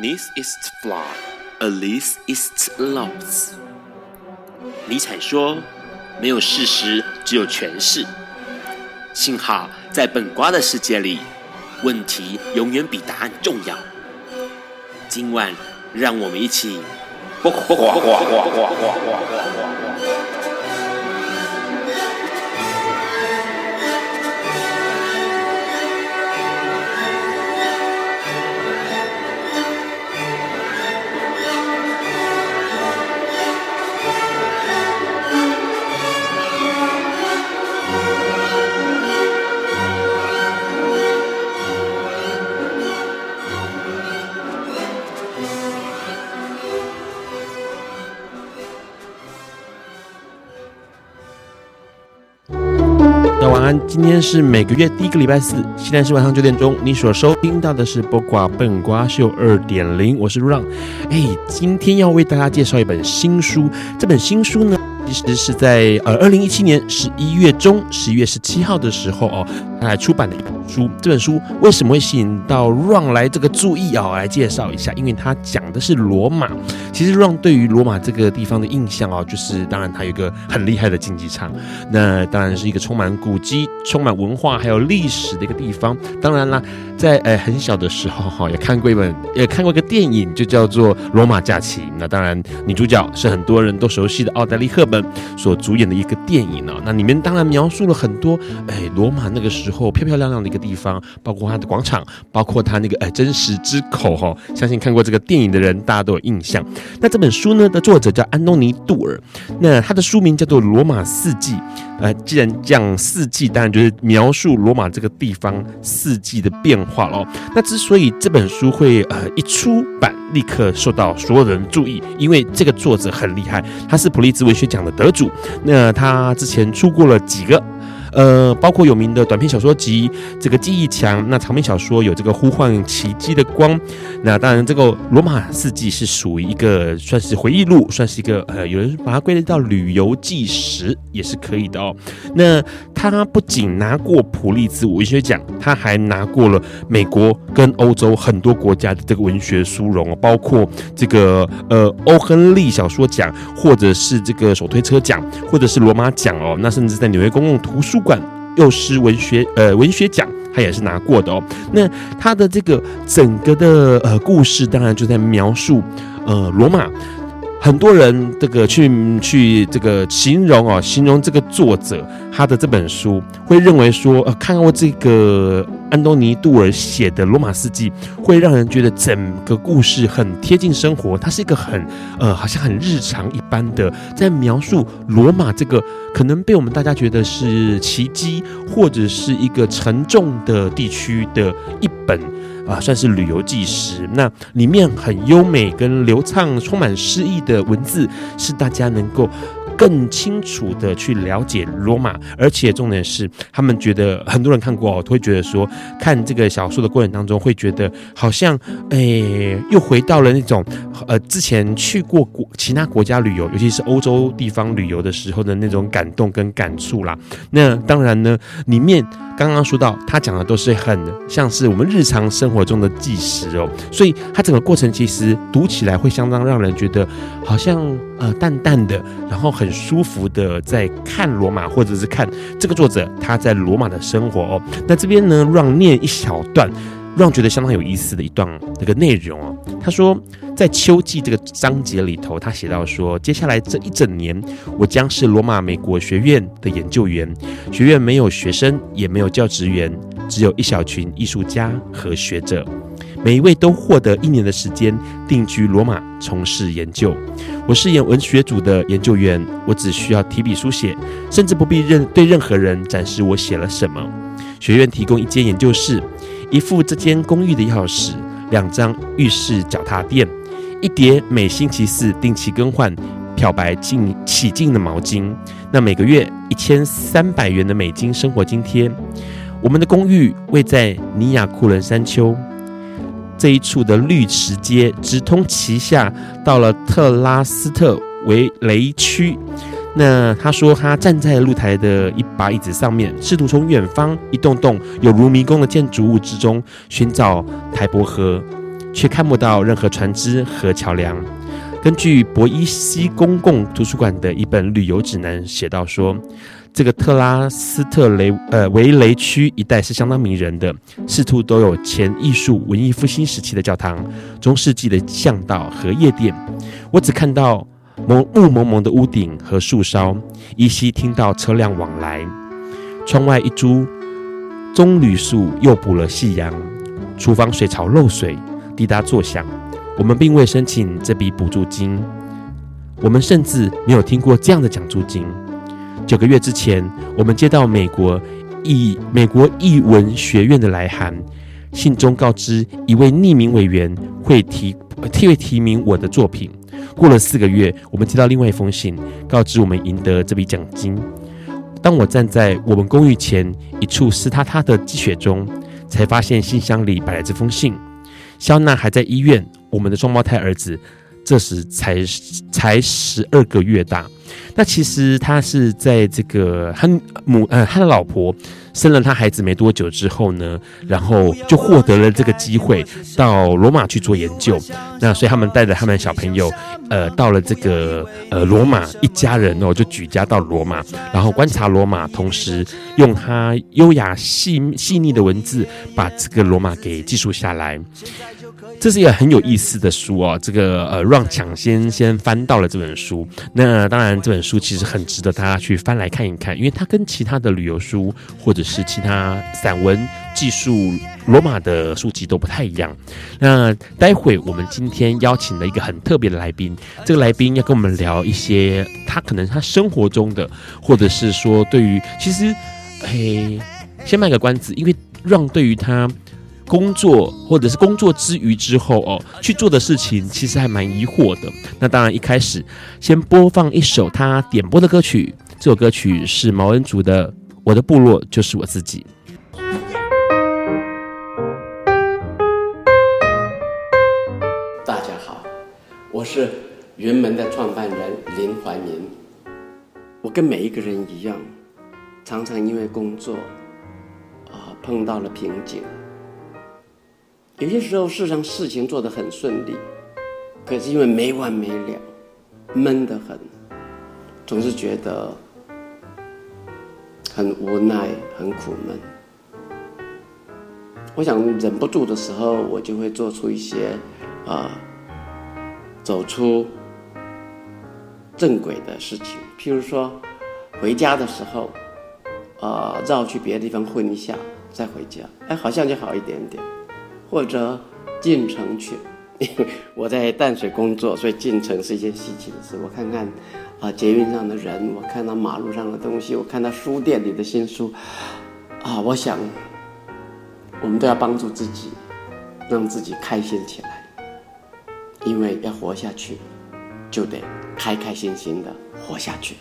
This is flaw, at least it's lost。尼采说：“没有事实，只有诠释。”幸好在本瓜的世界里，问题永远比答案重要。今晚，让我们一起。今天是每个月第一个礼拜四，现在是晚上九点钟。你所收听到的是《播瓜笨瓜秀二点零》，我是 Ron。哎，今天要为大家介绍一本新书。这本新书呢，其实是在呃二零一七年十一月中，十一月十七号的时候哦，他来出版的一本书。这本书为什么会吸引到 Ron 来这个注意啊？来介绍一下，因为他讲的是罗马。其实 Ron 对于罗马这个地方的印象哦，就是当然它有一个很厉害的竞技场，那当然是一个充满古迹、充满文化还有历史的一个地方。当然啦，在呃很小的时候哈，也看过一本，也看过一个电影，就叫做《罗马假期》。那当然，女主角是很多人都熟悉的奥黛丽·赫本所主演的一个电影呢。那里面当然描述了很多哎罗马那个时候漂漂亮亮的一个地方，包括它的广场，包括它那个呃真实之口哈。相信看过这个电影的人，大家都有印象。那这本书呢的作者叫安东尼·杜尔，那他的书名叫做《罗马四季》。呃，既然讲四季，当然就是描述罗马这个地方四季的变化喽。那之所以这本书会呃一出版，立刻受到所有人注意，因为这个作者很厉害，他是普利兹文学奖的得主。那他之前出过了几个。呃，包括有名的短篇小说集《这个记忆墙》，那长篇小说有这个《呼唤奇迹的光》。那当然，这个《罗马四季》是属于一个算是回忆录，算是一个呃，有人把它归类到旅游纪实也是可以的哦。那他不仅拿过普利兹文学奖，他还拿过了美国跟欧洲很多国家的这个文学殊荣哦，包括这个呃欧亨利小说奖，或者是这个手推车奖，或者是罗马奖哦。那甚至在纽约公共图书馆幼师文学呃文学奖，他也是拿过的哦。那他的这个整个的呃故事，当然就在描述呃罗马。很多人这个去去这个形容哦，形容这个作者他的这本书，会认为说，呃，看过这个安东尼杜尔写的《罗马四季》，会让人觉得整个故事很贴近生活，它是一个很呃，好像很日常一般的，在描述罗马这个可能被我们大家觉得是奇迹或者是一个沉重的地区的一本。啊，算是旅游纪实。那里面很优美、跟流畅、充满诗意的文字，是大家能够更清楚的去了解罗马。而且重点是，他们觉得很多人看过哦，都会觉得说，看这个小说的过程当中，会觉得好像诶、又回到了那种呃之前去过国其他国家旅游，尤其是欧洲地方旅游的时候的那种感动跟感触啦。那当然呢，里面。刚刚说到，他讲的都是很像是我们日常生活中的纪实哦，所以他整个过程其实读起来会相当让人觉得好像呃淡淡的，然后很舒服的在看罗马，或者是看这个作者他在罗马的生活哦。那这边呢，让念一小段。让觉得相当有意思的一段那个内容哦，他说，在秋季这个章节里头，他写到说，接下来这一整年，我将是罗马美国学院的研究员。学院没有学生，也没有教职员，只有一小群艺术家和学者，每一位都获得一年的时间定居罗马从事研究。我饰演文学组的研究员，我只需要提笔书写，甚至不必任对任何人展示我写了什么。学院提供一间研究室。一副这间公寓的钥匙，两张浴室脚踏垫，一叠每星期四定期更换、漂白净洗净的毛巾。那每个月一千三百元的美金生活津贴。我们的公寓位在尼亚库伦山丘这一处的绿池街，直通旗下到了特拉斯特维雷区。那他说，他站在露台的一把椅子上面，试图从远方一栋栋有如迷宫的建筑物之中寻找台伯河，却看不到任何船只和桥梁。根据博伊西公共图书馆的一本旅游指南写道说，这个特拉斯特雷呃维雷区一带是相当迷人的，四处都有前艺术文艺复兴时期的教堂、中世纪的巷道和夜店。我只看到蒙雾蒙蒙的屋顶和树梢，依稀听到车辆往来。窗外一株棕榈树又补了夕阳，厨房水槽漏水，滴答作响。我们并未申请这笔补助金，我们甚至没有听过这样的奖助金。九个月之前，我们接到美国译美国译文学院的来函，信中告知一位匿名委员会提会提名我的作品。过了四个月，我们接到另外一封信，告知我们赢得这笔奖金。当我站在我们公寓前一处湿塌塌的积雪中，才发现信箱里摆了这封信。肖娜还在医院。我们的双胞胎儿子这时才才十二个月大。那其实他是在这个他母呃他的老婆生了他孩子没多久之后呢，然后就获得了这个机会到罗马去做研究。那所以他们带着他们小朋友呃到了这个呃罗马，一家人哦就举家到罗马，然后观察罗马，同时用他优雅细细腻的文字把这个罗马给记述下来。这是一个很有意思的书哦，这个呃，让抢先先翻到了这本书。那当然，这本书其实很值得大家去翻来看一看，因为它跟其他的旅游书或者是其他散文记述罗马的书籍都不太一样。那待会我们今天邀请了一个很特别的来宾，这个来宾要跟我们聊一些他可能他生活中的，或者是说对于其实，嘿，先卖个关子，因为让对于他。工作或者是工作之余之后哦，去做的事情其实还蛮疑惑的。那当然一开始先播放一首他点播的歌曲，这首歌曲是毛恩竹的《我的部落就是我自己》。大家好，我是云门的创办人林怀民。我跟每一个人一样，常常因为工作啊碰到了瓶颈。有些时候，事实上事情做得很顺利，可是因为没完没了，闷得很，总是觉得很无奈、很苦闷。我想忍不住的时候，我就会做出一些啊、呃，走出正轨的事情。譬如说，回家的时候，啊、呃，绕去别的地方混一下，再回家，哎，好像就好一点点。或者进城去，我在淡水工作，所以进城是一件稀奇的事。我看看啊，捷运上的人，我看到马路上的东西，我看到书店里的新书，啊，我想我们都要帮助自己，让自己开心起来，因为要活下去，就得开开心心的活下去。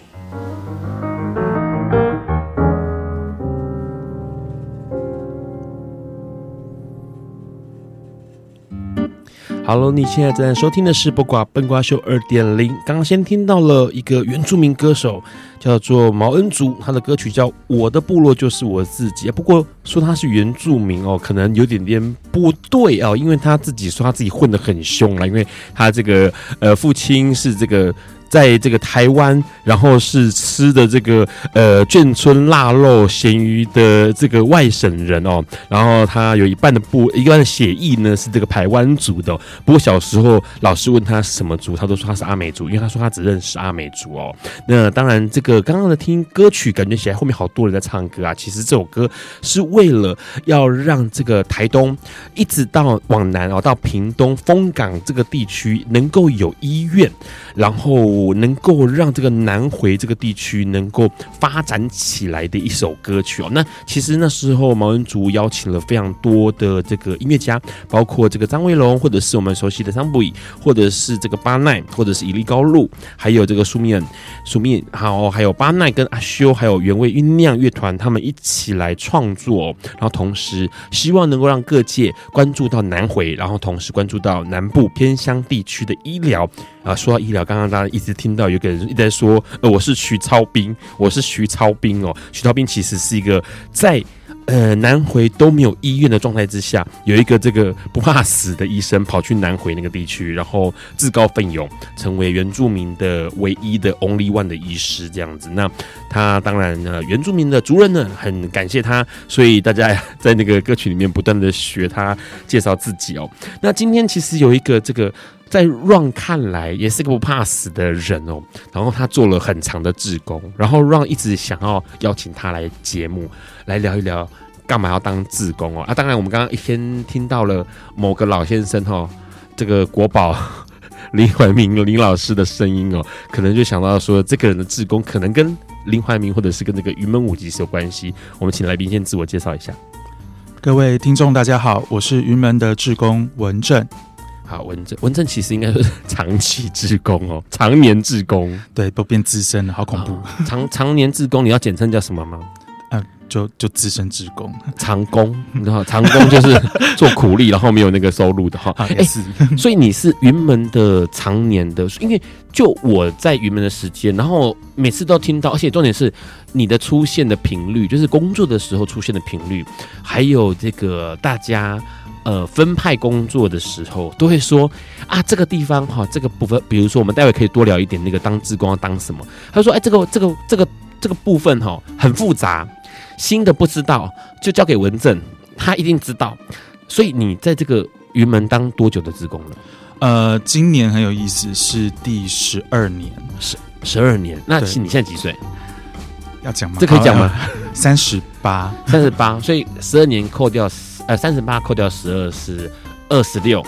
哈喽，你现在正在收听的是《不瓜笨瓜秀》二点零。刚刚先听到了一个原住民歌手，叫做毛恩族，他的歌曲叫《我的部落就是我自己》。不过说他是原住民哦，可能有点点不对哦，因为他自己说他自己混得很凶了，因为他这个呃父亲是这个。在这个台湾，然后是吃的这个呃眷村腊肉咸鱼的这个外省人哦，然后他有一半的部一半的血裔呢是这个台湾族的。不过小时候老师问他是什么族，他都说他是阿美族，因为他说他只认识阿美族哦。那当然，这个刚刚的听歌曲感觉起来后面好多人在唱歌啊。其实这首歌是为了要让这个台东一直到往南哦，到屏东枫港这个地区能够有医院，然后。能够让这个南回这个地区能够发展起来的一首歌曲哦。那其实那时候毛恩竹邀请了非常多的这个音乐家，包括这个张卫龙，或者是我们熟悉的桑布伊，或者是这个巴奈，或者是伊利高路，还有这个苏面苏面，好，还有巴奈跟阿修，还有原味酝酿乐团，他们一起来创作，然后同时希望能够让各界关注到南回，然后同时关注到南部偏乡地区的医疗。啊，说到医疗，刚刚大家一听到有个人一直在说，呃，我是徐超斌，我是徐超斌哦。徐超斌其实是一个在呃南回都没有医院的状态之下，有一个这个不怕死的医生跑去南回那个地区，然后自告奋勇成为原住民的唯一的 only one 的医师这样子。那他当然呢，原住民的族人呢很感谢他，所以大家在那个歌曲里面不断的学他介绍自己哦。那今天其实有一个这个。在 Ron 看来也是个不怕死的人哦，然后他做了很长的志工，然后 Ron 一直想要邀请他来节目来聊一聊，干嘛要当志工哦啊？当然我们刚刚一天听到了某个老先生哦，这个国宝 林怀民林老师的声音哦，可能就想到说这个人的志工可能跟林怀民或者是跟那个云门舞集是有关系。我们请来宾先自我介绍一下。各位听众大家好，我是云门的志工文正。好，文正文正其实应该是 长期志工哦，常年志工，对，都变资深了，好恐怖。哦、长常年志工，你要简称叫什么吗？呃，就就资深志工，长工，你知道，长工就是做苦力，然后没有那个收入的哈。哎、哦，是，所以你是云门的常年的，因为就我在云门的时间，然后每次都听到，而且重点是你的出现的频率，就是工作的时候出现的频率，还有这个大家。呃，分派工作的时候都会说啊，这个地方哈，这个部分，比如说我们待会可以多聊一点那个当志工要当什么。他说，哎，这个这个这个这个部分哈很复杂，新的不知道就交给文正，他一定知道。所以你在这个云门当多久的职工了？呃，今年很有意思，是第十二年，十十二年。那你现在几岁？要讲吗？这可以讲吗？三十八，三十八。所以十二年扣掉。呃，三十八扣掉十二是二十六，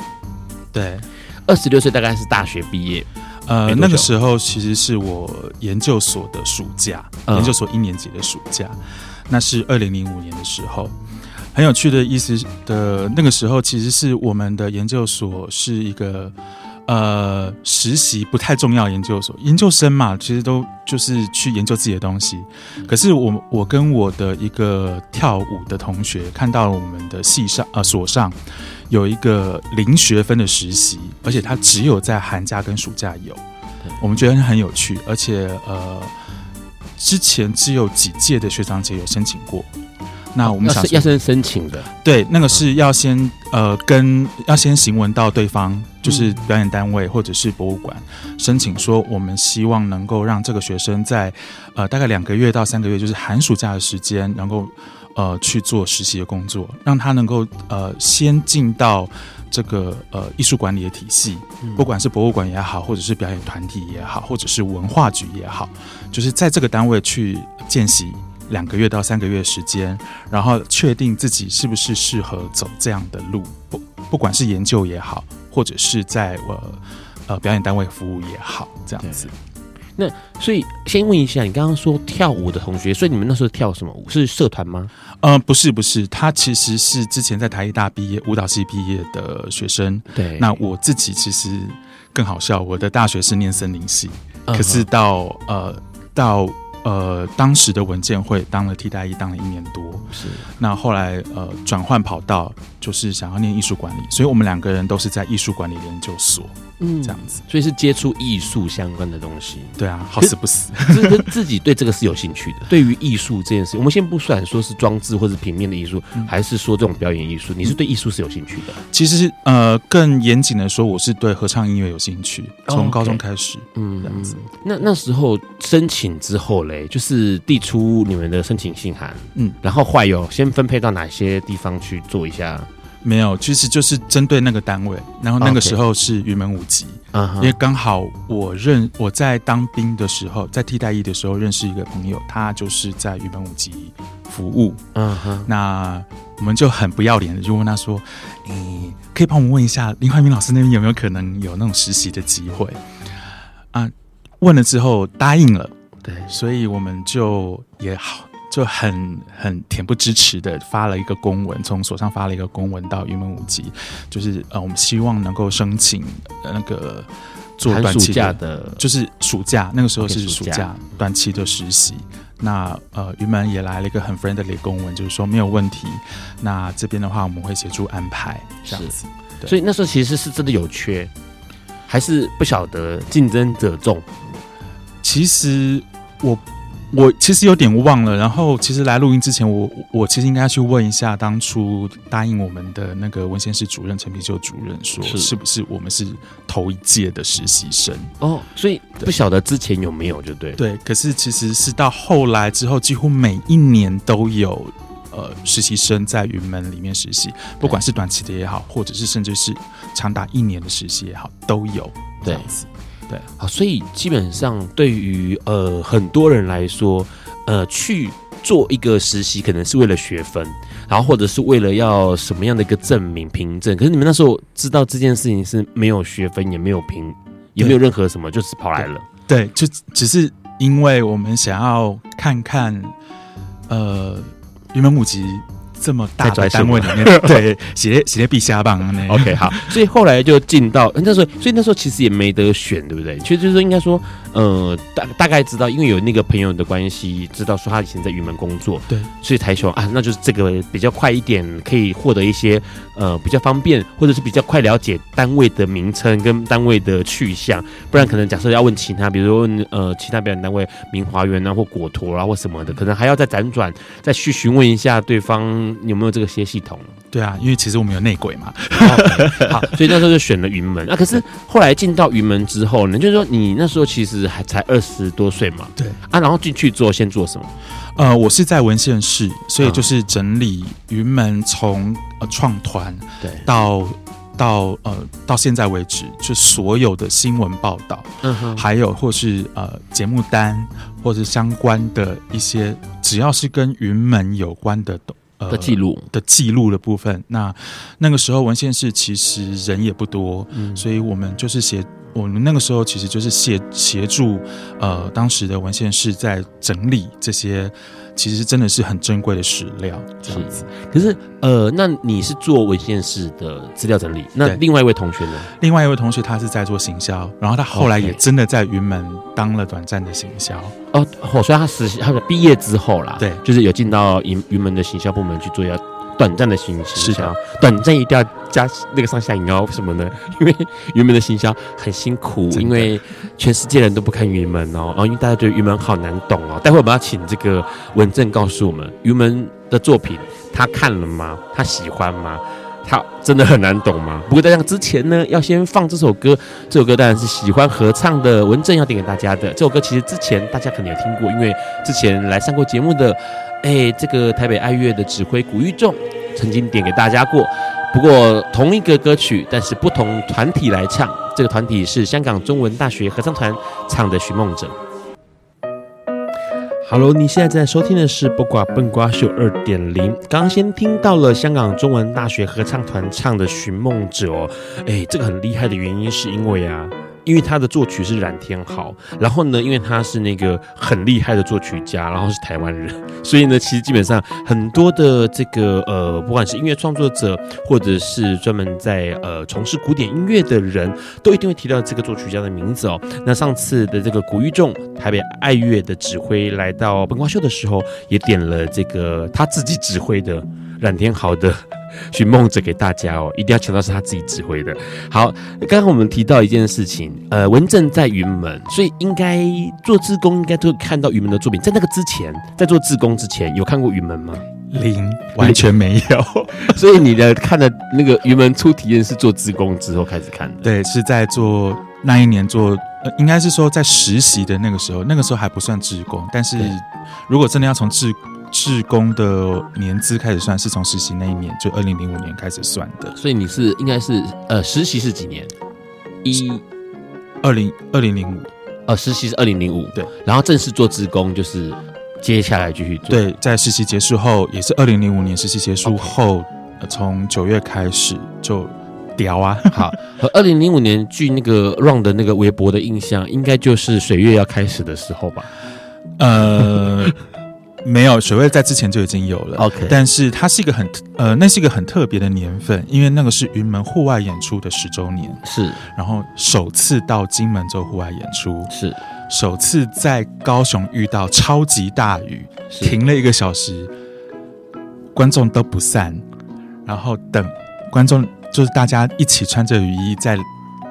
对，二十六岁大概是大学毕业。呃，那个时候其实是我研究所的暑假，嗯、研究所一年级的暑假，那是二零零五年的时候。很有趣的意思的，那个时候其实是我们的研究所是一个。呃，实习不太重要。研究所研究生嘛，其实都就是去研究自己的东西。可是我我跟我的一个跳舞的同学看到了我们的系上呃所上有一个零学分的实习，而且他只有在寒假跟暑假有。我们觉得很有趣，而且呃，之前只有几届的学长姐有申请过。那我们想要先申请的，对，那个是要先呃跟要先行文到对方，就是表演单位或者是博物馆申请说，我们希望能够让这个学生在呃大概两个月到三个月，就是寒暑假的时间，能够呃去做实习的工作，让他能够呃先进到这个呃艺术管理的体系，不管是博物馆也好，或者是表演团体也好，或者是文化局也好，就是在这个单位去见习。两个月到三个月时间，然后确定自己是不是适合走这样的路，不不管是研究也好，或者是在我呃表演单位服务也好，这样子。那所以先问一下，你刚刚说跳舞的同学，所以你们那时候跳什么舞？是社团吗？呃，不是不是，他其实是之前在台艺大毕业舞蹈系毕业的学生。对，那我自己其实更好笑，我的大学是念森林系，嗯、可是到呃到。呃，当时的文件会当了替代役，当了一年多。是，那后来呃转换跑道，就是想要念艺术管理，所以我们两个人都是在艺术管理研究所。嗯，这样子，所以是接触艺术相关的东西。对啊，好死不死，自自己对这个是有兴趣的。对于艺术这件事，我们先不算说是装置或是平面的艺术，嗯、还是说这种表演艺术，你是对艺术是有兴趣的？其实呃，更严谨的说，我是对合唱音乐有兴趣，从高中开始。哦 okay、嗯，这样子。那那时候申请之后嘞，就是递出你们的申请信函，嗯，然后坏友先分配到哪些地方去做一下？没有，其实就是针对那个单位，然后那个时候是云门舞集，Okay. 因为刚好我认我在当兵的时候，在替代役的时候认识一个朋友，他就是在云门舞集服务，嗯哼，那我们就很不要脸的就问他说，诶，可以帮我们问一下林怀民老师那边有没有可能有那种实习的机会啊？问了之后答应了，对，所以我们就也好。就很很恬不知耻的发了一个公文，从所上发了一个公文到云门舞集，就是呃，我们希望能够申请那个做短期的，的就是暑假那个时候是暑假，暑假短期的实习。那呃，云门也来了一个很 friendly 的公文，就是说没有问题。那这边的话，我们会协助安排这样子。所以那时候其实是真的有缺，还是不晓得竞争者众。其实我。我其实有点忘了。然后其实来录音之前我，我我其实应该去问一下当初答应我们的那个文献室主任陈皮秀主任，说是，是不是我们是头一届的实习生？哦，所以不晓得之前有没有，就对对。可是其实是到后来之后，几乎每一年都有呃实习生在云门里面实习，不管是短期的也好，或者是甚至是长达一年的实习也好，都有这样子。对，好，所以基本上对于呃很多人来说，呃，去做一个实习可能是为了学分，然后或者是为了要什么样的一个证明凭证。可是你们那时候知道这件事情是没有学分，也没有凭，也没有任何什么，就是跑来了。对，就只是因为我们想要看看，呃，云门舞集。这么大的单位里面，对，写写必瞎棒啊！OK，好，所以后来就进到那时候，所以那时候其实也没得选，对不对？其实就是说，应该说，呃，大大概知道，因为有那个朋友的关系，知道说他以前在云门工作，对，所以才说啊，那就是这个比较快一点，可以获得一些呃比较方便，或者是比较快了解单位的名称跟单位的去向，不然可能假设要问其他，比如说问呃其他表演单位，明华园啊或果陀啊或什么的，可能还要再辗转再去询问一下对方。有没有这个些系统？对啊，因为其实我们有内鬼嘛。Okay, 好，所以那时候就选了云门。那、啊、可是后来进到云门之后呢，就是说你那时候其实还才二十多岁嘛。对啊，然后进去做先做什么？呃，我是在文献室，所以就是整理云门从呃创团对到到呃到现在为止，就所有的新闻报道，嗯哼，还有或是呃节目单或是相关的一些。只要是跟云门有关的呃的记录的记录的部分，那那个时候文献室其实人也不多，嗯，所以我们就是协我们那个时候其实就是协协助呃当时的文献室在整理这些。其实真的是很珍贵的史料，这样子。可是，呃，那你是做文献室的资料整理，那另外一位同学呢？另外一位同学他是在做行销，然后他后来也真的在云门当了短暂的行销。哦，哦，所以他实习，他的毕业之后啦，对，就是有进到云云门的行销部门去做一下。短暂的行销，是的，短暂一定要加那个上下引号什么呢？因为云门的行销很辛苦，因为全世界人都不看云门哦，然后因为大家觉得云门好难懂哦。待会我们要请这个文正告诉我们，云门的作品他看了吗？他喜欢吗？他真的很难懂吗？不过在这之前呢，要先放这首歌，这首歌当然是喜欢合唱的文正要点给大家的。这首歌其实之前大家可能有听过，因为之前来上过节目的。哎，这个台北爱乐的指挥古玉仲曾经点给大家过，不过同一个歌曲，但是不同团体来唱。这个团体是香港中文大学合唱团唱的《寻梦者》。Hello，你现在正在收听的是《不瓜笨瓜秀》二点零。刚刚先听到了香港中文大学合唱团唱的《寻梦者》哦，哎，这个很厉害的原因是因为啊。因为他的作曲是冉天豪，然后呢，因为他是那个很厉害的作曲家，然后是台湾人，所以呢，其实基本上很多的这个呃，不管是音乐创作者，或者是专门在呃从事古典音乐的人，都一定会提到这个作曲家的名字哦。那上次的这个古玉仲台北爱乐的指挥来到本瓜秀的时候，也点了这个他自己指挥的冉天豪的。寻梦者给大家哦，一定要强调是他自己指挥的。好，刚刚我们提到一件事情，呃，文正在云门，所以应该做志工，应该都会看到云门的作品。在那个之前，在做志工之前，有看过云门吗？零，完全没有。所以你的看的那个云门初体验是做志工之后开始看的？对，是在做那一年做，呃，应该是说在实习的那个时候，那个时候还不算志工，但是如果真的要从志志工的年资开始算，是从实习那一年，就二零零五年开始算的。所以你是应该是呃，实习是几年？一二零二零零五，呃，实习是二零零五，对。然后正式做志工就是接下来继续做。对，在实习结束后，也是二零零五年实习结束后，从九月开始就屌啊！好，和二零零五年据那个 Run 的那个微博的印象，应该就是水月要开始的时候吧？呃。没有，水位在之前就已经有了。OK，但是它是一个很呃，那是一个很特别的年份，因为那个是云门户外演出的十周年，是。然后首次到金门做户外演出，是。首次在高雄遇到超级大雨，停了一个小时，观众都不散，然后等观众就是大家一起穿着雨衣在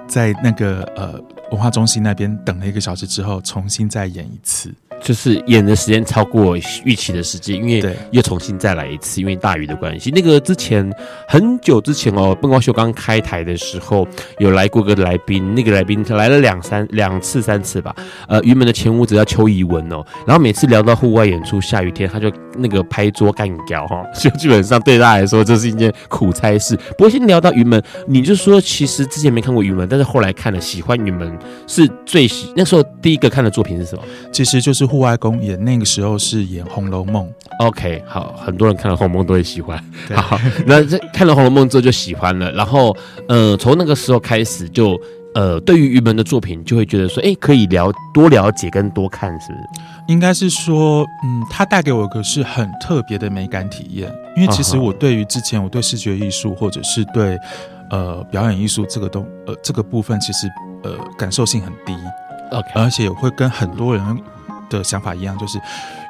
在那个呃文化中心那边等了一个小时之后，重新再演一次。就是演的时间超过预期的时间，因为又重新再来一次，因为大雨的关系。那个之前很久之前哦，笨瓜秀刚开台的时候有来过个来宾，那个来宾来了两三两次三次吧。呃，云门的前舞者叫邱怡文哦，然后每次聊到户外演出，下雨天他就那个拍桌干掉哈，就基本上对他来说这是一件苦差事。不过先聊到云门，你就说其实之前没看过云门，但是后来看了，喜欢云门是最喜那时候第一个看的作品是什么？其实就是。户外公演那个时候是演《红楼梦》，OK，好，很多人看了《红楼梦》都会喜欢。好，那这看了《红楼梦》之后就喜欢了，然后，嗯，从那个时候开始就，呃，对于于门的作品就会觉得说，哎，可以了多了解跟多看，是不是？应该是说，嗯，它带给我一个是很特别的美感体验，因为其实我对于之前我对视觉艺术或者是对呃表演艺术这个东呃这个部分，其实呃感受性很低而且会跟很多人。的想法一样，就是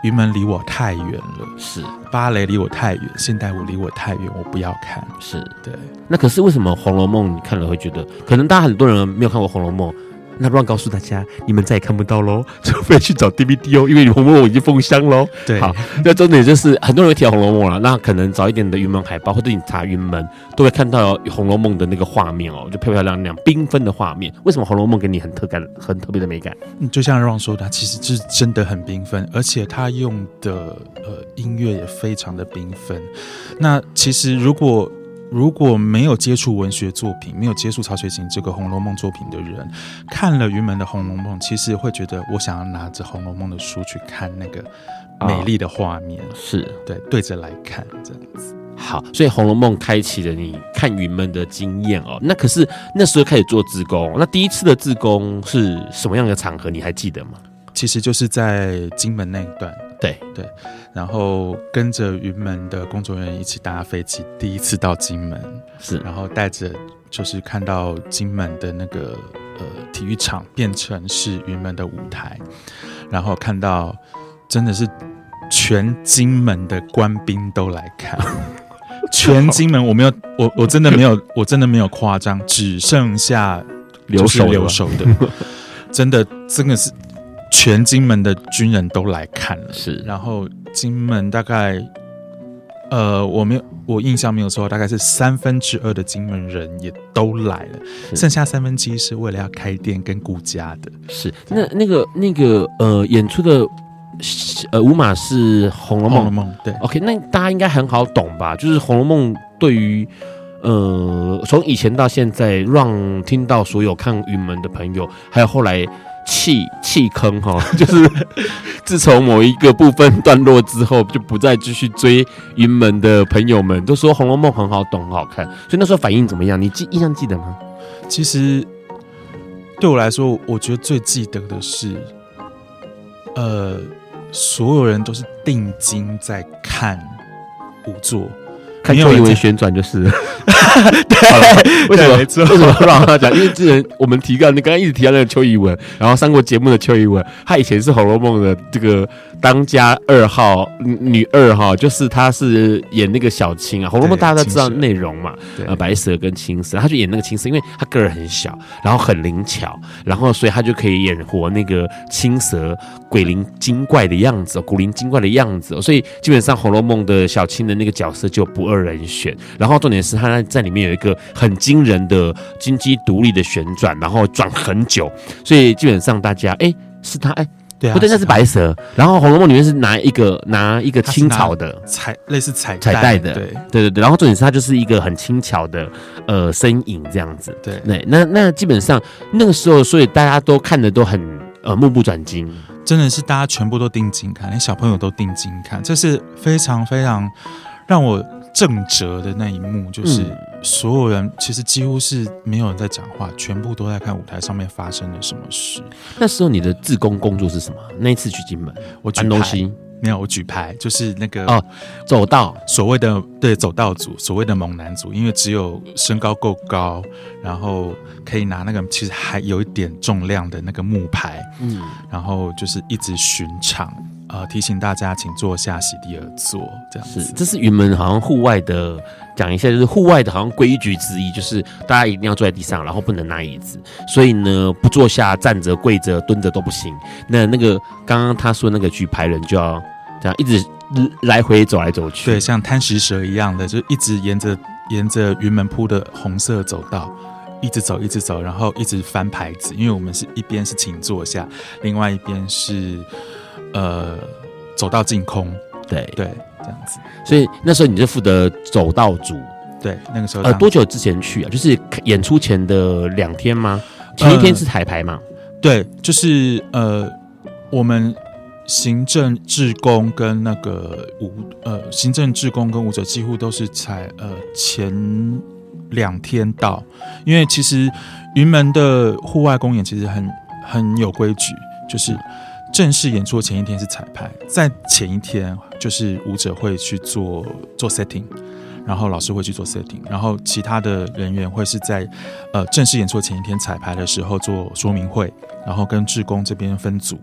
云门离我太远了，是芭蕾离我太远，现代舞离我太远，我不要看。是对。那可是为什么《红楼梦》你看了会觉得，可能大家很多人没有看过《红楼梦》。那不然告诉大家，你们再也看不到喽，除非去找 DVD 哦，因为《红楼梦》已经封箱喽。对，好，那重点就是很多人会提到《红楼梦》了，那可能早一点的云门海报，或者你查云门，都会看到《红楼梦》的那个画面哦，就漂漂亮亮、缤纷的画面。为什么《红楼梦》给你很特感、很特别的美感？嗯，就像 Ron 说的，其实是真的很缤纷，而且他用的呃音乐也非常的缤纷。那其实如果如果没有接触文学作品，没有接触曹雪芹这个《红楼梦》作品的人，看了云门的《红楼梦》，其实会觉得我想要拿着《红楼梦》的书去看那个美丽的画面，哦、是对对着来看这样子。好，所以《红楼梦》开启了你看云门的经验哦。那可是那时候开始做自工，那第一次的自工是什么样的场合？你还记得吗？其实就是在金门那一段。对对，然后跟着云门的工作人员一起搭飞机，第一次到金门。是，然后带着就是看到金门的那个呃体育场变成是云门的舞台，然后看到真的是全金门的官兵都来看，全金门我没有我我真的没有我真的没有夸张，只剩下留守留守的，真的真的是。全金门的军人都来看了，是。然后金门大概，呃，我没有，我印象没有错，大概是三分之二的金门人也都来了，剩下三分之一是为了要开店跟顾家的。是。那那个那个呃，演出的呃舞马是《红楼梦》。红楼梦。对。OK，那大家应该很好懂吧？就是《红楼梦》对于呃，从以前到现在，让听到所有看云门的朋友，还有后来。弃弃坑哈，就是自从某一个部分 段落之后，就不再继续追云门的朋友们都说《红楼梦》很好懂，很好看，所以那时候反应怎么样？你记印象记得吗？其实对我来说，我觉得最记得的是，呃，所有人都是定睛在看舞作。看邱怡文旋转就是 对，为什么？为什么让他讲？因为之前我们提到，你刚刚一直提到那个邱怡文，然后上过节目的邱怡文，他以前是《红楼梦》的这个当家二号女二号，就是他是演那个小青啊，《红楼梦》大家都知道内容嘛，呃，白蛇跟青蛇，他就演那个青蛇，因为他个儿很小，然后很灵巧，然后所以他就可以演活那个青蛇鬼灵精怪的样子，古灵精怪的样子，所以基本上《红楼梦》的小青的那个角色就不二。人选，然后重点是他在里面有一个很惊人的金鸡独立的旋转，然后转很久，所以基本上大家哎是他哎，对啊，不对，那是白蛇。然后《红楼梦》里面是拿一个拿一个青草的彩，类似彩彩带的，对对对对。然后重点是他就是一个很轻巧的呃身影这样子，对对。那那基本上那个时候，所以大家都看的都很呃目不转睛，真的是大家全部都定睛看，连小朋友都定睛看，这是非常非常让我。正折的那一幕，就是所有人其实几乎是没有人在讲话，全部都在看舞台上面发生了什么事。那时候你的自工工作是什么？那一次去金门，我举东西没有，我举牌，就是那个哦，走道，所谓的对走道组，所谓的猛男组，因为只有身高够高，然后可以拿那个其实还有一点重量的那个木牌，嗯，然后就是一直巡场。呃提醒大家，请坐下，席地而坐，这样子。是，这是云门好像户外的，讲一下，就是户外的好像规矩之一，就是大家一定要坐在地上，然后不能拿椅子，所以呢，不坐下、站着、跪着、蹲着都不行。那那个刚刚他说那个举牌人就要这样一直来回走来走去，对，像贪食蛇一样的，就一直沿着沿着云门铺的红色走道。一直走，一直走，然后一直翻牌子，因为我们是一边是请坐下，另外一边是呃走到净空，对对，这样子。所以那时候你就负责走道组，对，那个时候呃多久之前去啊？就是演出前的两天吗？前一天是彩排吗？呃、对，就是呃我们行政志工跟那个舞呃行政志工跟舞者几乎都是才呃前。两天到，因为其实云门的户外公演其实很很有规矩，就是正式演出前一天是彩排，在前一天就是舞者会去做做 setting，然后老师会去做 setting，然后其他的人员会是在呃正式演出前一天彩排的时候做说明会，然后跟志工这边分组，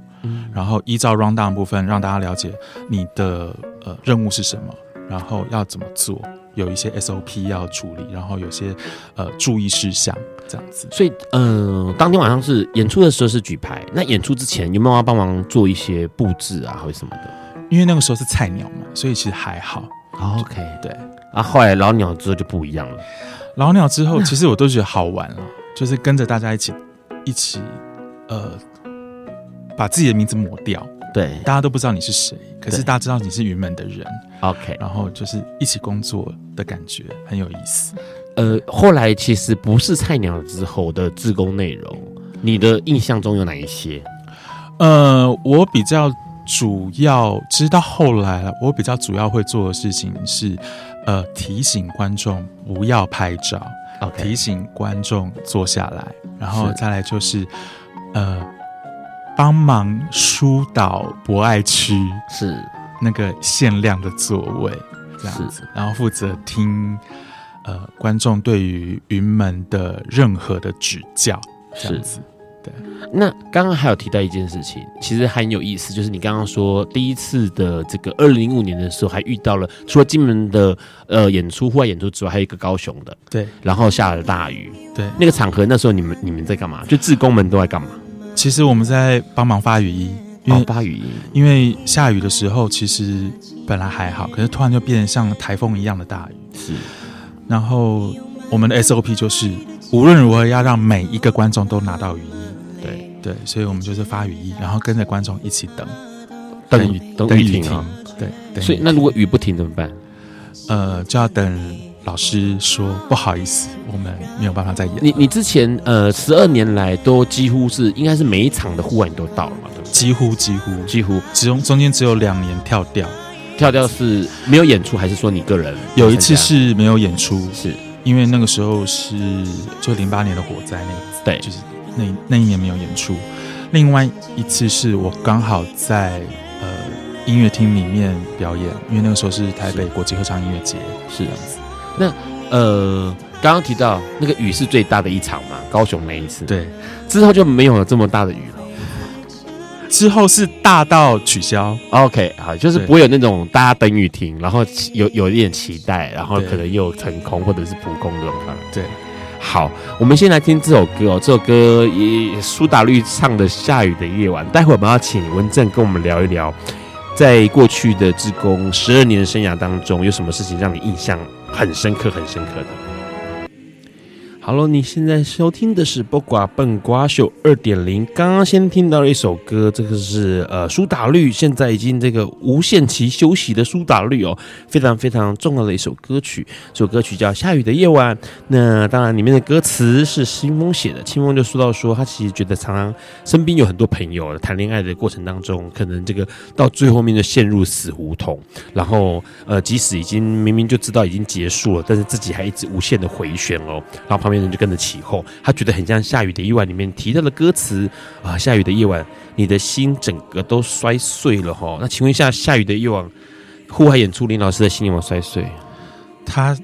然后依照 round down 部分让大家了解你的呃任务是什么，然后要怎么做。有一些 SOP 要处理，然后有些呃注意事项这样子。所以，嗯、呃，当天晚上是演出的时候是举牌，那演出之前有没有要帮忙做一些布置啊，或者什么的？因为那个时候是菜鸟嘛，所以其实还好。OK，对。啊，后来老鸟之后就不一样了。老鸟之后，其实我都觉得好玩了，就是跟着大家一起一起呃把自己的名字抹掉。对，大家都不知道你是谁，可是大家知道你是云门的人。OK，然后就是一起工作的感觉很有意思。呃，后来其实不是菜鸟之后的自工内容，你的印象中有哪一些？呃，我比较主要，其实到后来了，我比较主要会做的事情是，呃，提醒观众不要拍照.提醒观众坐下来，然后再来就是，呃。帮忙疏导博爱区是那个限量的座位，这样子，然后负责听呃观众对于云门的任何的指教，这样子。对，那刚刚还有提到一件事情，其实很有意思，就是你刚刚说第一次的这个二零零五年的时候，还遇到了除了金门的呃演出户外演出之外，还有一个高雄的，对，然后下了大雨，对，那个场合那时候你们你们在干嘛？就志工们都在干嘛？其实我们在帮忙发雨衣，因为发雨衣，因为下雨的时候其实本来还好，可是突然就变成像台风一样的大雨。是，然后我们的 SOP 就是无论如何要让每一个观众都拿到雨衣。对对，所以我们就是发雨衣，然后跟着观众一起等，等雨等雨停啊。对，所以那如果雨不停怎么办？呃，就要等。老师说：“不好意思，我们没有办法再演。”你你之前呃十二年来都几乎是应该是每一场的户外你都到了嘛？对不对？几乎几乎几乎，只中中间只有两年跳掉，跳掉是没有演出还是说你个人？有一次是没有演出，是因为那个时候是就零八年的火灾那次，对，就是那那一年没有演出。另外一次是我刚好在呃音乐厅里面表演，因为那个时候是台北国际合唱音乐节，是这样子。那呃，刚刚提到那个雨是最大的一场嘛，高雄那一次。对，之后就没有了这么大的雨了。之后是大到取消。OK，好，就是不会有那种大家等雨停，然后有有一点期待，然后可能又成空或者是扑空这种。对，好，我们先来听这首歌哦，这首歌也苏打绿唱的《下雨的夜晚》。待会我们要请文正跟我们聊一聊，在过去的志工十二年的生涯当中，有什么事情让你印象很深刻，很深刻的。好了你现在收听的是《播瓜笨瓜秀》二点零。刚刚先听到了一首歌，这个是呃苏打绿，现在已经这个无限期休息的苏打绿哦，非常非常重要的一首歌曲。这首歌曲叫《下雨的夜晚》。那当然，里面的歌词是青峰写的。青峰就说到说，他其实觉得常常身边有很多朋友谈恋爱的过程当中，可能这个到最后面就陷入死胡同，然后呃，即使已经明明就知道已经结束了，但是自己还一直无限的回旋哦，然后旁边。人就跟着起哄，他觉得很像下雨的夜晚里面提到的歌词啊，下雨的夜晚，你的心整个都摔碎了哈。那请问一下，下雨的夜晚，户外演出林老师的心有没有摔碎？他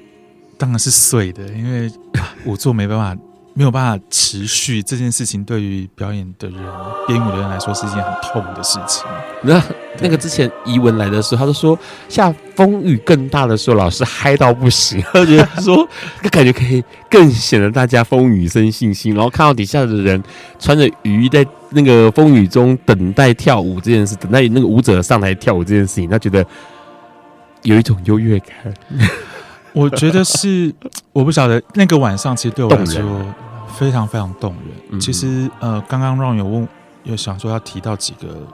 当然是碎的，因为 仵作没办法没有办法持续这件事情，对于表演的人、编舞的人来说是一件很痛的事情。那那个之前怡文来的时候，他就说下风雨更大的时候，老师嗨到不行，他觉得说那感觉可以更显得大家风雨生信心。然后看到底下的人穿着雨衣在那个风雨中等待跳舞这件事，等待那个舞者上台跳舞这件事情，他觉得有一种优越感。我觉得是，我不晓得那个晚上其实对我来说非常非常动人。其实呃，刚刚 Ron 有问，有想说要提到几个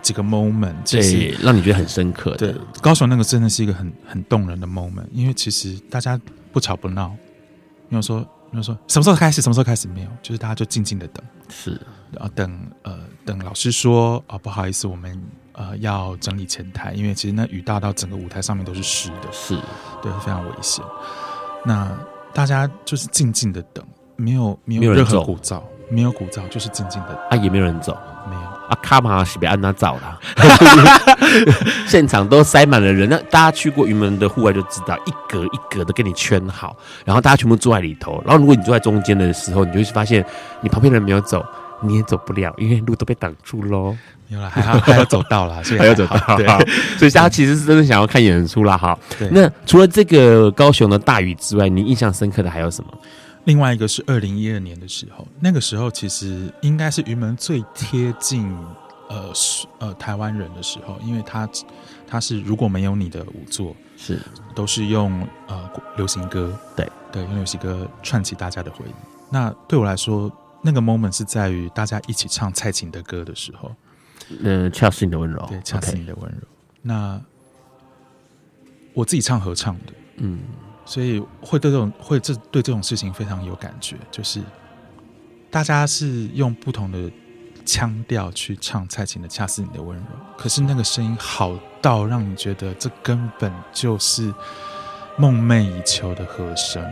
几个 moment，对，让你觉得很深刻的。对，高雄那个真的是一个很很动人的 moment，因为其实大家不吵不闹，没有说没有说什么时候开始，什么时候开始没有，就是大家就静静的等，是，然后等呃等老师说啊、哦，不好意思，我们。呃，要整理前台，因为其实那雨大到整个舞台上面都是湿的，是对，非常危险。那大家就是静静的等，没有没有任何鼓噪，没有鼓噪，就是静静的啊，也没有人走，没有啊，卡玛是被安娜找了，现场都塞满了人。那大家去过云门的户外就知道，一格一格的给你圈好，然后大家全部坐在里头。然后如果你坐在中间的时候，你就会发现你旁边的人没有走，你也走不了，因为路都被挡住喽。没有了，还好还要走到了，所以还要走到。对，所以大家其实是真的想要看演出啦。哈，那除了这个高雄的大雨之外，你印象深刻的还有什么？另外一个是二零一二年的时候，那个时候其实应该是云门最贴近呃呃台湾人的时候，因为他他是如果没有你的舞作是都是用呃流行歌，对对，用流行歌串起大家的回忆。那对我来说，那个 moment 是在于大家一起唱蔡琴的歌的时候。呃，恰似你的温柔，对，恰似你的温柔。那我自己唱合唱的，嗯，所以会对这种会这对这种事情非常有感觉，就是大家是用不同的腔调去唱蔡琴的《恰似你的温柔》，可是那个声音好到让你觉得这根本就是梦寐以求的和声，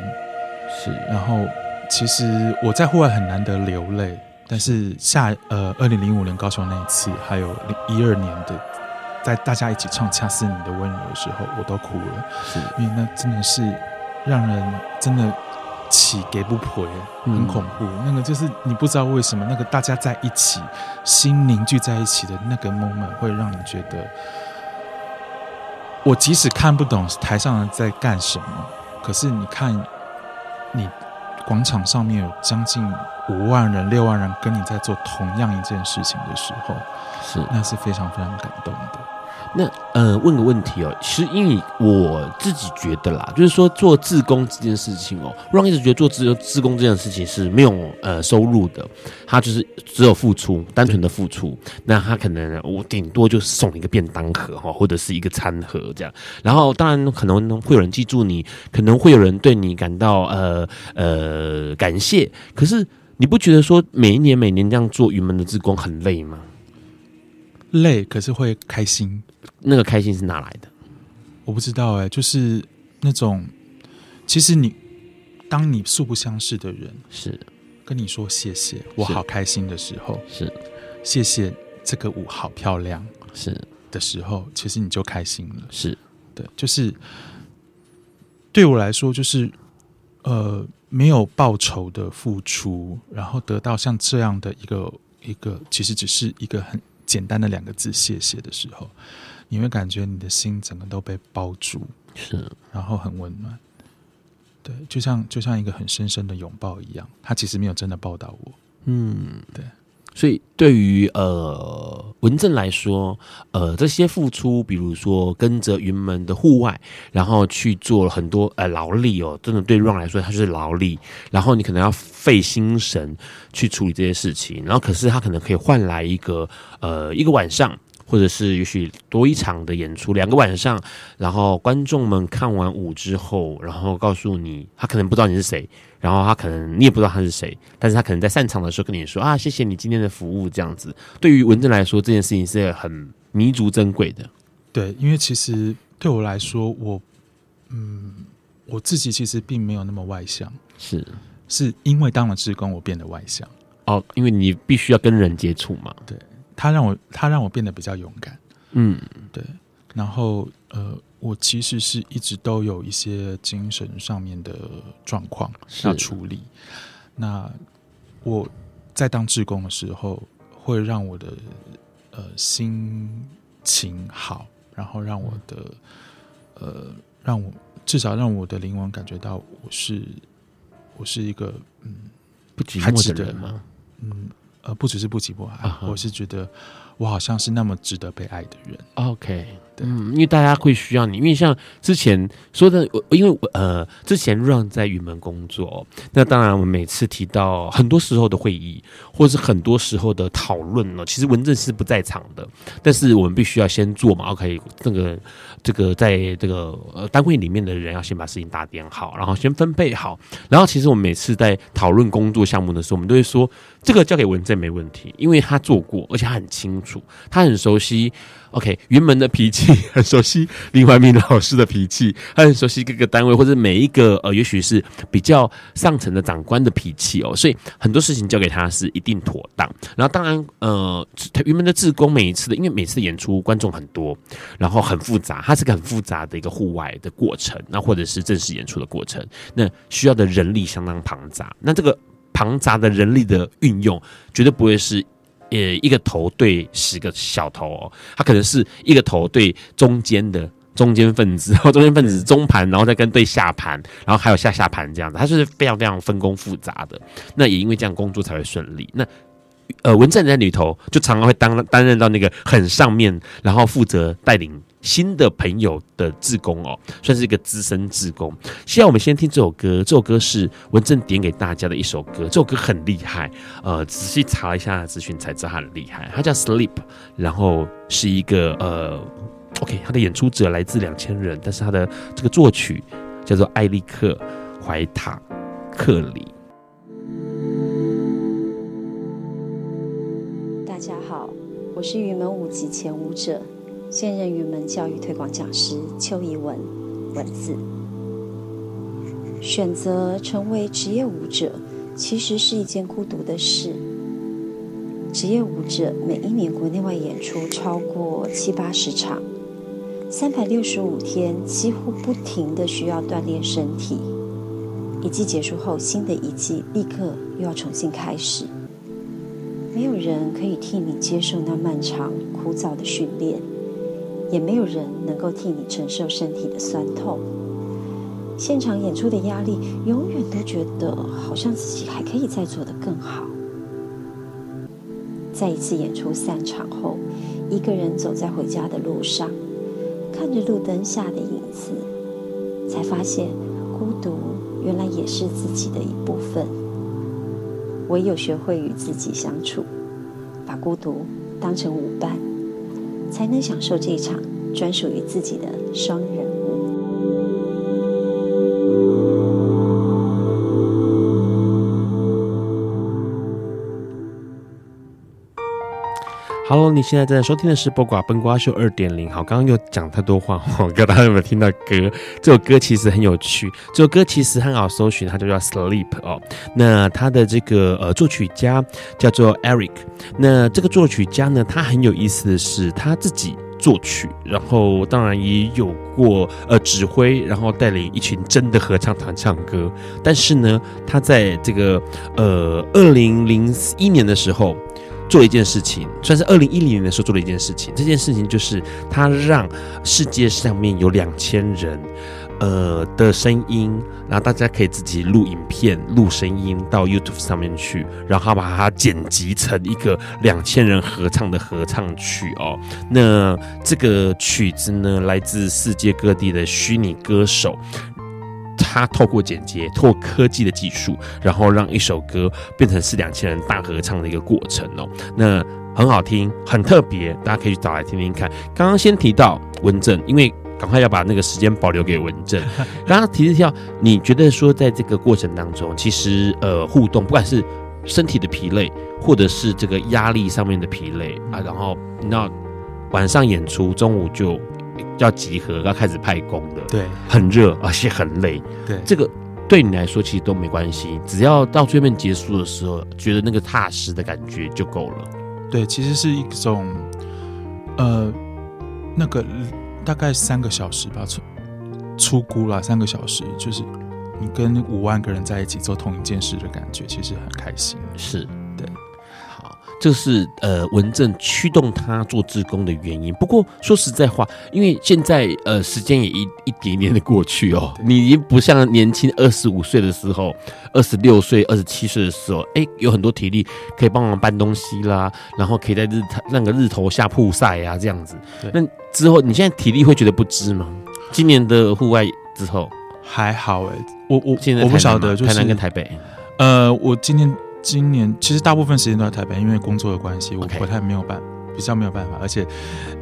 是。然后其实我在户外很难得流泪。但是下呃，二零零五年高雄那一次，还有零一二年的，在大家一起唱《恰似你的温柔》的时候，我都哭了，是因为那真的是让人真的起给不回，很恐怖。嗯、那个就是你不知道为什么，那个大家在一起，心凝聚在一起的那个 moment，会让你觉得，我即使看不懂台上人在干什么，可是你看你。广场上面有将近五万人、六万人跟你在做同样一件事情的时候，是那是非常非常感动的。那呃，问个问题哦，其实因为我自己觉得啦，就是说做志工这件事情哦，让一直觉得做志志工这件事情是没有呃收入的，他就是只有付出，单纯的付出。那他可能我顶多就送一个便当盒哈，或者是一个餐盒这样。然后当然可能会有人记住你，可能会有人对你感到呃呃感谢。可是你不觉得说每一年每年这样做云门的志工很累吗？累，可是会开心。那个开心是哪来的？我不知道哎、欸，就是那种，其实你当你素不相识的人是跟你说谢谢，我好开心的时候，是谢谢这个舞好漂亮是的时候，其实你就开心了。是对，就是对我来说，就是呃，没有报酬的付出，然后得到像这样的一个一个，其实只是一个很。简单的两个字“谢谢”的时候，你会感觉你的心整个都被包住，是，然后很温暖，对，就像就像一个很深深的拥抱一样。他其实没有真的抱到我，嗯，对。所以对于呃文正来说，呃这些付出，比如说跟着云门的户外，然后去做了很多呃劳力哦，真的对 Ron 来说，他就是劳力。然后你可能要费心神去处理这些事情，然后可是他可能可以换来一个呃一个晚上。或者是也许多一场的演出，两个晚上，然后观众们看完舞之后，然后告诉你，他可能不知道你是谁，然后他可能你也不知道他是谁，但是他可能在散场的时候跟你说啊，谢谢你今天的服务，这样子。对于文正来说，这件事情是很弥足珍贵的。对，因为其实对我来说，我嗯，我自己其实并没有那么外向，是是因为当了志工，我变得外向。哦，因为你必须要跟人接触嘛。对。他让我，他让我变得比较勇敢。嗯，对。然后，呃，我其实是一直都有一些精神上面的状况要处理。那我在当志工的时候，会让我的呃心情好，然后让我的呃让我至少让我的灵魂感觉到我是我是一个嗯不寂寞的人吗？嗯呃，不只是不急不爱，uh. 我是觉得。我好像是那么值得被爱的人。OK，嗯，因为大家会需要你，因为像之前说的，我因为我呃，之前让在云门工作，那当然我们每次提到很多时候的会议，或者是很多时候的讨论呢，其实文正是不在场的，但是我们必须要先做嘛。OK，这个这个在这个呃单位里面的人要先把事情打点好，然后先分配好，然后其实我们每次在讨论工作项目的时候，我们都会说。这个交给文正没问题，因为他做过，而且他很清楚，他很熟悉。OK，云门的脾气很熟悉，林怀民老师的脾气，他 很熟悉各个单位或者每一个呃，也许是比较上层的长官的脾气哦，所以很多事情交给他是一定妥当。然后当然呃，云门的志工每一次的，因为每次的演出观众很多，然后很复杂，它是个很复杂的一个户外的过程，那或者是正式演出的过程，那需要的人力相当庞杂，那这个。庞杂的人力的运用，绝对不会是，呃，一个头对十个小头哦，他可能是一个头对中间的中间分子，然后中间分子中盘，然后再跟对下盘，然后还有下下盘这样子，他是非常非常分工复杂的。那也因为这样工作才会顺利。那呃，文正在里头就常常会担担任到那个很上面，然后负责 带领。新的朋友的志工哦，算是一个资深志工。现在我们先听这首歌，这首歌是文正点给大家的一首歌。这首歌很厉害，呃，仔细查一下资讯才知道它很厉害。它叫《Sleep》，然后是一个呃，OK，它的演出者来自两千人，但是它的这个作曲叫做艾利克·怀塔克里。大家好，我是云门舞集前舞者。现任云门教育推广讲师邱怡文，文字。选择成为职业舞者，其实是一件孤独的事。职业舞者每一年国内外演出超过七八十场，三百六十五天几乎不停地需要锻炼身体。一季结束后，新的一季立刻又要重新开始。没有人可以替你接受那漫长枯燥的训练。也没有人能够替你承受身体的酸痛，现场演出的压力，永远都觉得好像自己还可以再做得更好。在一次演出散场后，一个人走在回家的路上，看着路灯下的影子，才发现孤独原来也是自己的一部分。唯有学会与自己相处，把孤独当成舞伴。才能享受这一场专属于自己的双人。Hello，你现在正在收听的是《播瓜崩瓜秀》二点零。好，刚刚又讲太多话，我不知道大家有没有听到歌？这首歌其实很有趣，这首歌其实很好搜寻，它就叫《Sleep》哦。那它的这个呃作曲家叫做 Eric。那这个作曲家呢，他很有意思的是，他自己作曲，然后当然也有过呃指挥，然后带领一群真的合唱团唱歌。但是呢，他在这个呃二零零一年的时候。做一件事情，算是二零一零年的时候做了一件事情。这件事情就是他让世界上面有两千人，呃的声音，然后大家可以自己录影片、录声音到 YouTube 上面去，然后把它剪辑成一个两千人合唱的合唱曲哦。那这个曲子呢，来自世界各地的虚拟歌手。他透过剪接，透过科技的技术，然后让一首歌变成是两千人大合唱的一个过程哦。那很好听，很特别，大家可以去找来听听看。刚刚先提到文正，因为赶快要把那个时间保留给文正。刚刚提到，你觉得说在这个过程当中，其实呃互动，不管是身体的疲累，或者是这个压力上面的疲累啊，然后那晚上演出，中午就。要集合，要开始派工的，对，很热，而且很累，对，这个对你来说其实都没关系，只要到最后面结束的时候，觉得那个踏实的感觉就够了。对，其实是一种，呃，那个大概三个小时吧，出出估了三个小时，就是你跟五万个人在一起做同一件事的感觉，其实很开心。是，对。这是呃文正驱动他做志工的原因。不过说实在话，因为现在呃时间也一一点一点的过去哦，你已经不像年轻二十五岁的时候，二十六岁、二十七岁的时候，哎，有很多体力可以帮忙搬东西啦，然后可以在日那个日头下曝晒呀，这样子。那之后你现在体力会觉得不支吗？今年的户外之后还好哎，我我现在我不晓得，就是台南跟台北。呃，我今年。今年其实大部分时间都在台北，因为工作的关系，我不太没有办.比较没有办法，而且，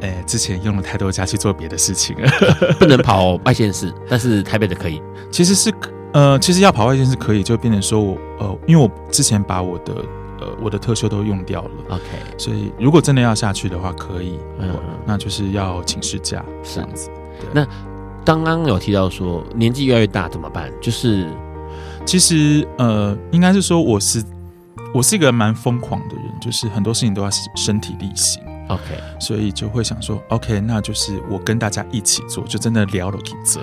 诶，之前用了太多假去做别的事情了，不能跑外县市，但是台北的可以。其实是，呃，其实要跑外县市可以，就变成说我，呃，因为我之前把我的，呃，我的特休都用掉了，OK，所以如果真的要下去的话，可以，嗯，那就是要请事假这样子。那刚刚有提到说年纪越来越大怎么办？就是，其实，呃，应该是说我是。我是一个蛮疯狂的人，就是很多事情都要身体力行。OK，所以就会想说，OK，那就是我跟大家一起做，就真的聊了几次。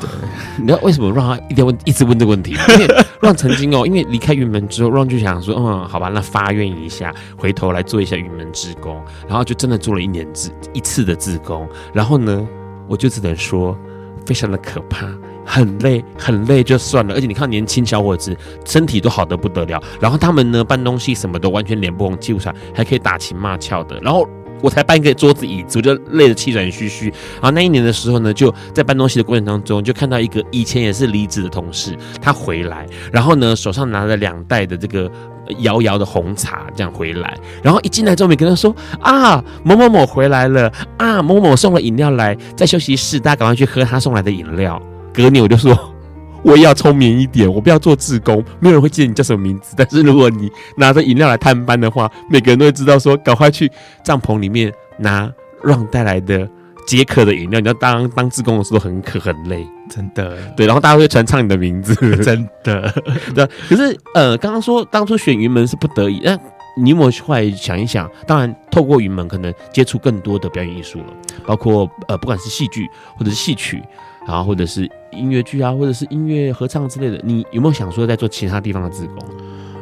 对，你知道为什么让他一定要问，一直问这个问题？因为让曾经哦，因为离开云门之后，让就想说，嗯，好吧，那发愿一下，回头来做一下云门志工，然后就真的做了一年志一次的志工，然后呢，我就只能说，非常的可怕。很累，很累就算了，而且你看年轻小伙子身体都好得不得了，然后他们呢搬东西什么的完全脸不红气不喘，还可以打情骂俏的。然后我才搬一个桌子椅子，我就累得气喘吁吁。然后那一年的时候呢，就在搬东西的过程当中，就看到一个以前也是离职的同事，他回来，然后呢手上拿着两袋的这个摇摇的红茶这样回来，然后一进来之后，没跟他说啊某某某回来了啊某某送了饮料来，在休息室，大家赶快去喝他送来的饮料。隔年我就说，我也要聪明一点，我不要做志工，没有人会记得你叫什么名字。但是如果你拿着饮料来探班的话，每个人都会知道说，赶快去帐篷里面拿 Ron 带来的解渴的饮料。你要当当志工的时候很渴很累，真的。对，然后大家会传唱你的名字，真的。对，可是呃，刚刚说当初选云门是不得已，那你有没有后来想一想？当然，透过云门可能接触更多的表演艺术了，包括呃，不管是戏剧或者是戏曲。然后或者是音乐剧啊，或者是音乐合唱之类的，你有没有想说在做其他地方的自工？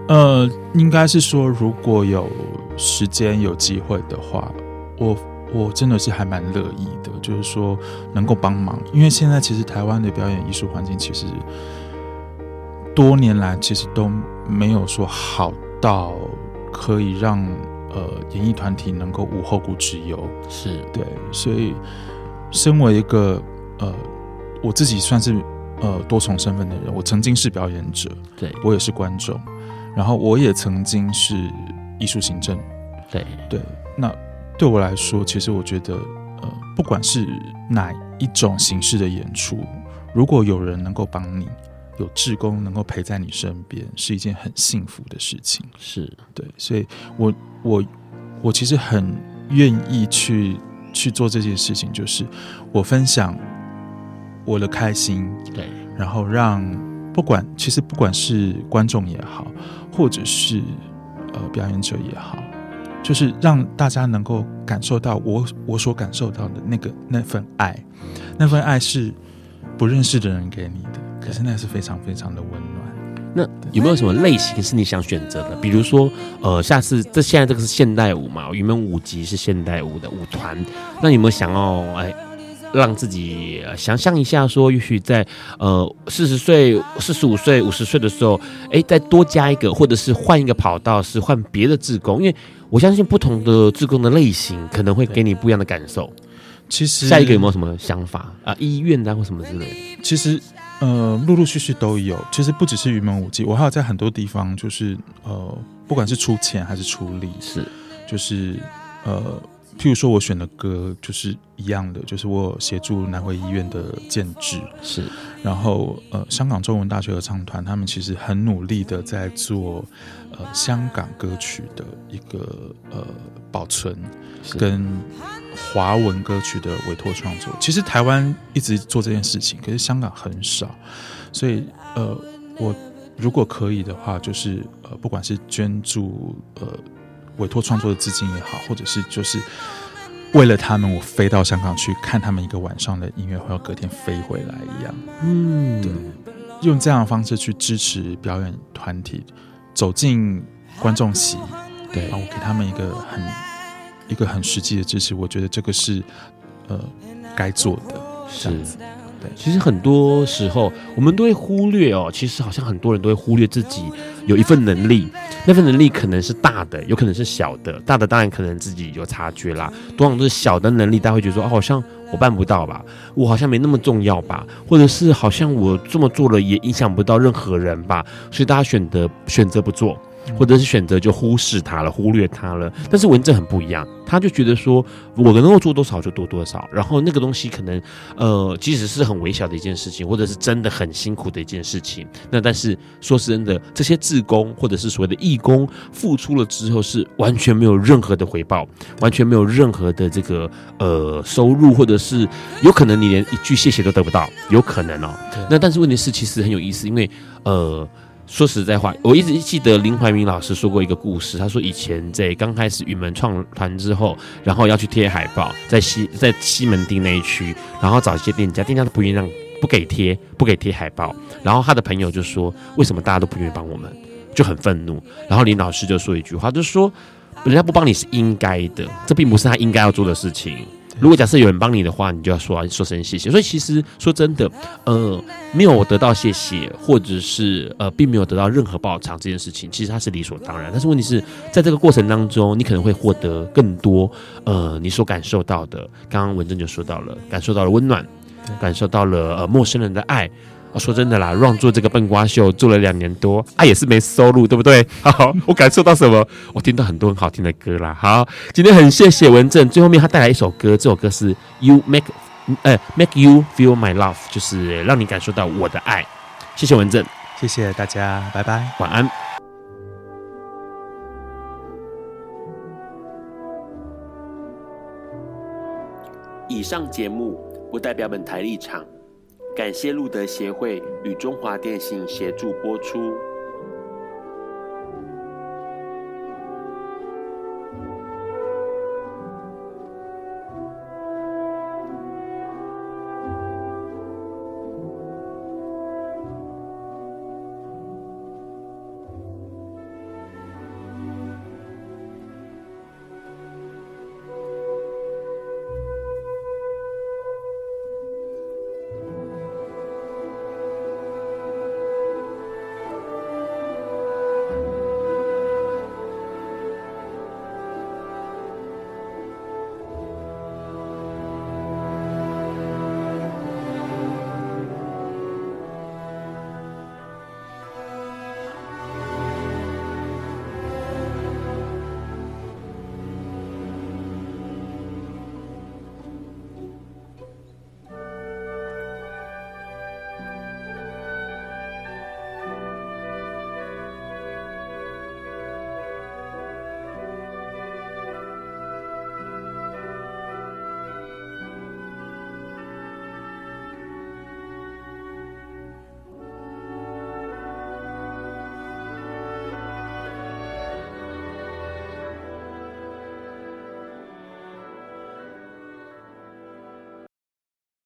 呃，应该是说如果有时间有机会的话，我我真的是还蛮乐意的，就是说能够帮忙，因为现在其实台湾的表演艺术环境其实多年来其实都没有说好到可以让呃演艺团体能够无后顾之忧，是对，所以身为一个呃。我自己算是呃多重身份的人，我曾经是表演者，对，我也是观众，然后我也曾经是艺术行政，对对。那对我来说，其实我觉得呃，不管是哪一种形式的演出，如果有人能够帮你，有志工能够陪在你身边，是一件很幸福的事情。是对，所以我我我其实很愿意去去做这件事情，就是我分享。我的开心，对，然后让不管其实不管是观众也好，或者是呃表演者也好，就是让大家能够感受到我我所感受到的那个那份爱，那份爱是不认识的人给你的，可是那是非常非常的温暖。那有没有什么类型是你想选择的？比如说，呃，下次这现在这个是现代舞嘛，云门舞集是现代舞的舞团，那有没有想要哎？让自己想象一下，说也许在呃四十岁、四十五岁、五十岁的时候，哎，再多加一个，或者是换一个跑道，是换别的志工，因为我相信不同的志工的类型可能会给你不一样的感受。其实下一个有没有什么想法啊？医院啊或什么之类的？其实呃，陆陆续续都有。其实不只是云门舞集，我还有在很多地方，就是呃，不管是出钱还是出力，是就是呃。譬如说，我选的歌就是一样的，就是我协助南回医院的建制，是。然后，呃，香港中文大学合唱团他们其实很努力的在做，呃，香港歌曲的一个呃保存，跟华文歌曲的委托创作。其实台湾一直做这件事情，可是香港很少。所以，呃，我如果可以的话，就是呃，不管是捐助，呃。委托创作的资金也好，或者是就是为了他们，我飞到香港去看他们一个晚上的音乐会，要隔天飞回来一样。嗯，对。用这样的方式去支持表演团体，走进观众席，对，然后给他们一个很一个很实际的支持，我觉得这个是呃该做的，是。对，其实很多时候我们都会忽略哦，其实好像很多人都会忽略自己有一份能力，那份能力可能是大的，有可能是小的。大的当然可能自己有察觉啦，多数都是小的能力，大家会觉得说，哦，好像我办不到吧，我好像没那么重要吧，或者是好像我这么做了也影响不到任何人吧，所以大家选择选择不做。或者是选择就忽视他了，忽略他了。但是文正很不一样，他就觉得说，我能够做多少就多多少。然后那个东西可能，呃，即使是很微小的一件事情，或者是真的很辛苦的一件事情，那但是说是真的，这些志工或者是所谓的义工付出了之后，是完全没有任何的回报，完全没有任何的这个呃收入，或者是有可能你连一句谢谢都得不到，有可能哦。那但是问题是，其实很有意思，因为呃。说实在话，我一直记得林怀民老师说过一个故事。他说以前在刚开始云门创团之后，然后要去贴海报，在西在西门町那一区，然后找一些店家，店家都不愿意让，不给贴，不给贴海报。然后他的朋友就说：“为什么大家都不愿意帮我们？”就很愤怒。然后林老师就说一句话，就说：“人家不帮你是应该的，这并不是他应该要做的事情。”如果假设有人帮你的话，你就要说说声谢谢。所以其实说真的，呃，没有得到谢谢，或者是呃，并没有得到任何报偿这件事情，其实它是理所当然。但是问题是在这个过程当中，你可能会获得更多，呃，你所感受到的。刚刚文正就说到了，感受到了温暖，感受到了呃陌生人的爱。我说真的啦，Ron 做这个笨瓜秀做了两年多，啊也是没收入，对不对？好，我感受到什么？我听到很多很好听的歌啦。好，今天很谢谢文正，最后面他带来一首歌，这首歌是 You Make，呃，Make You Feel My Love，就是让你感受到我的爱。谢谢文正，谢谢大家，拜拜，晚安。以上节目不代表本台立场。感谢路德协会与中华电信协助播出。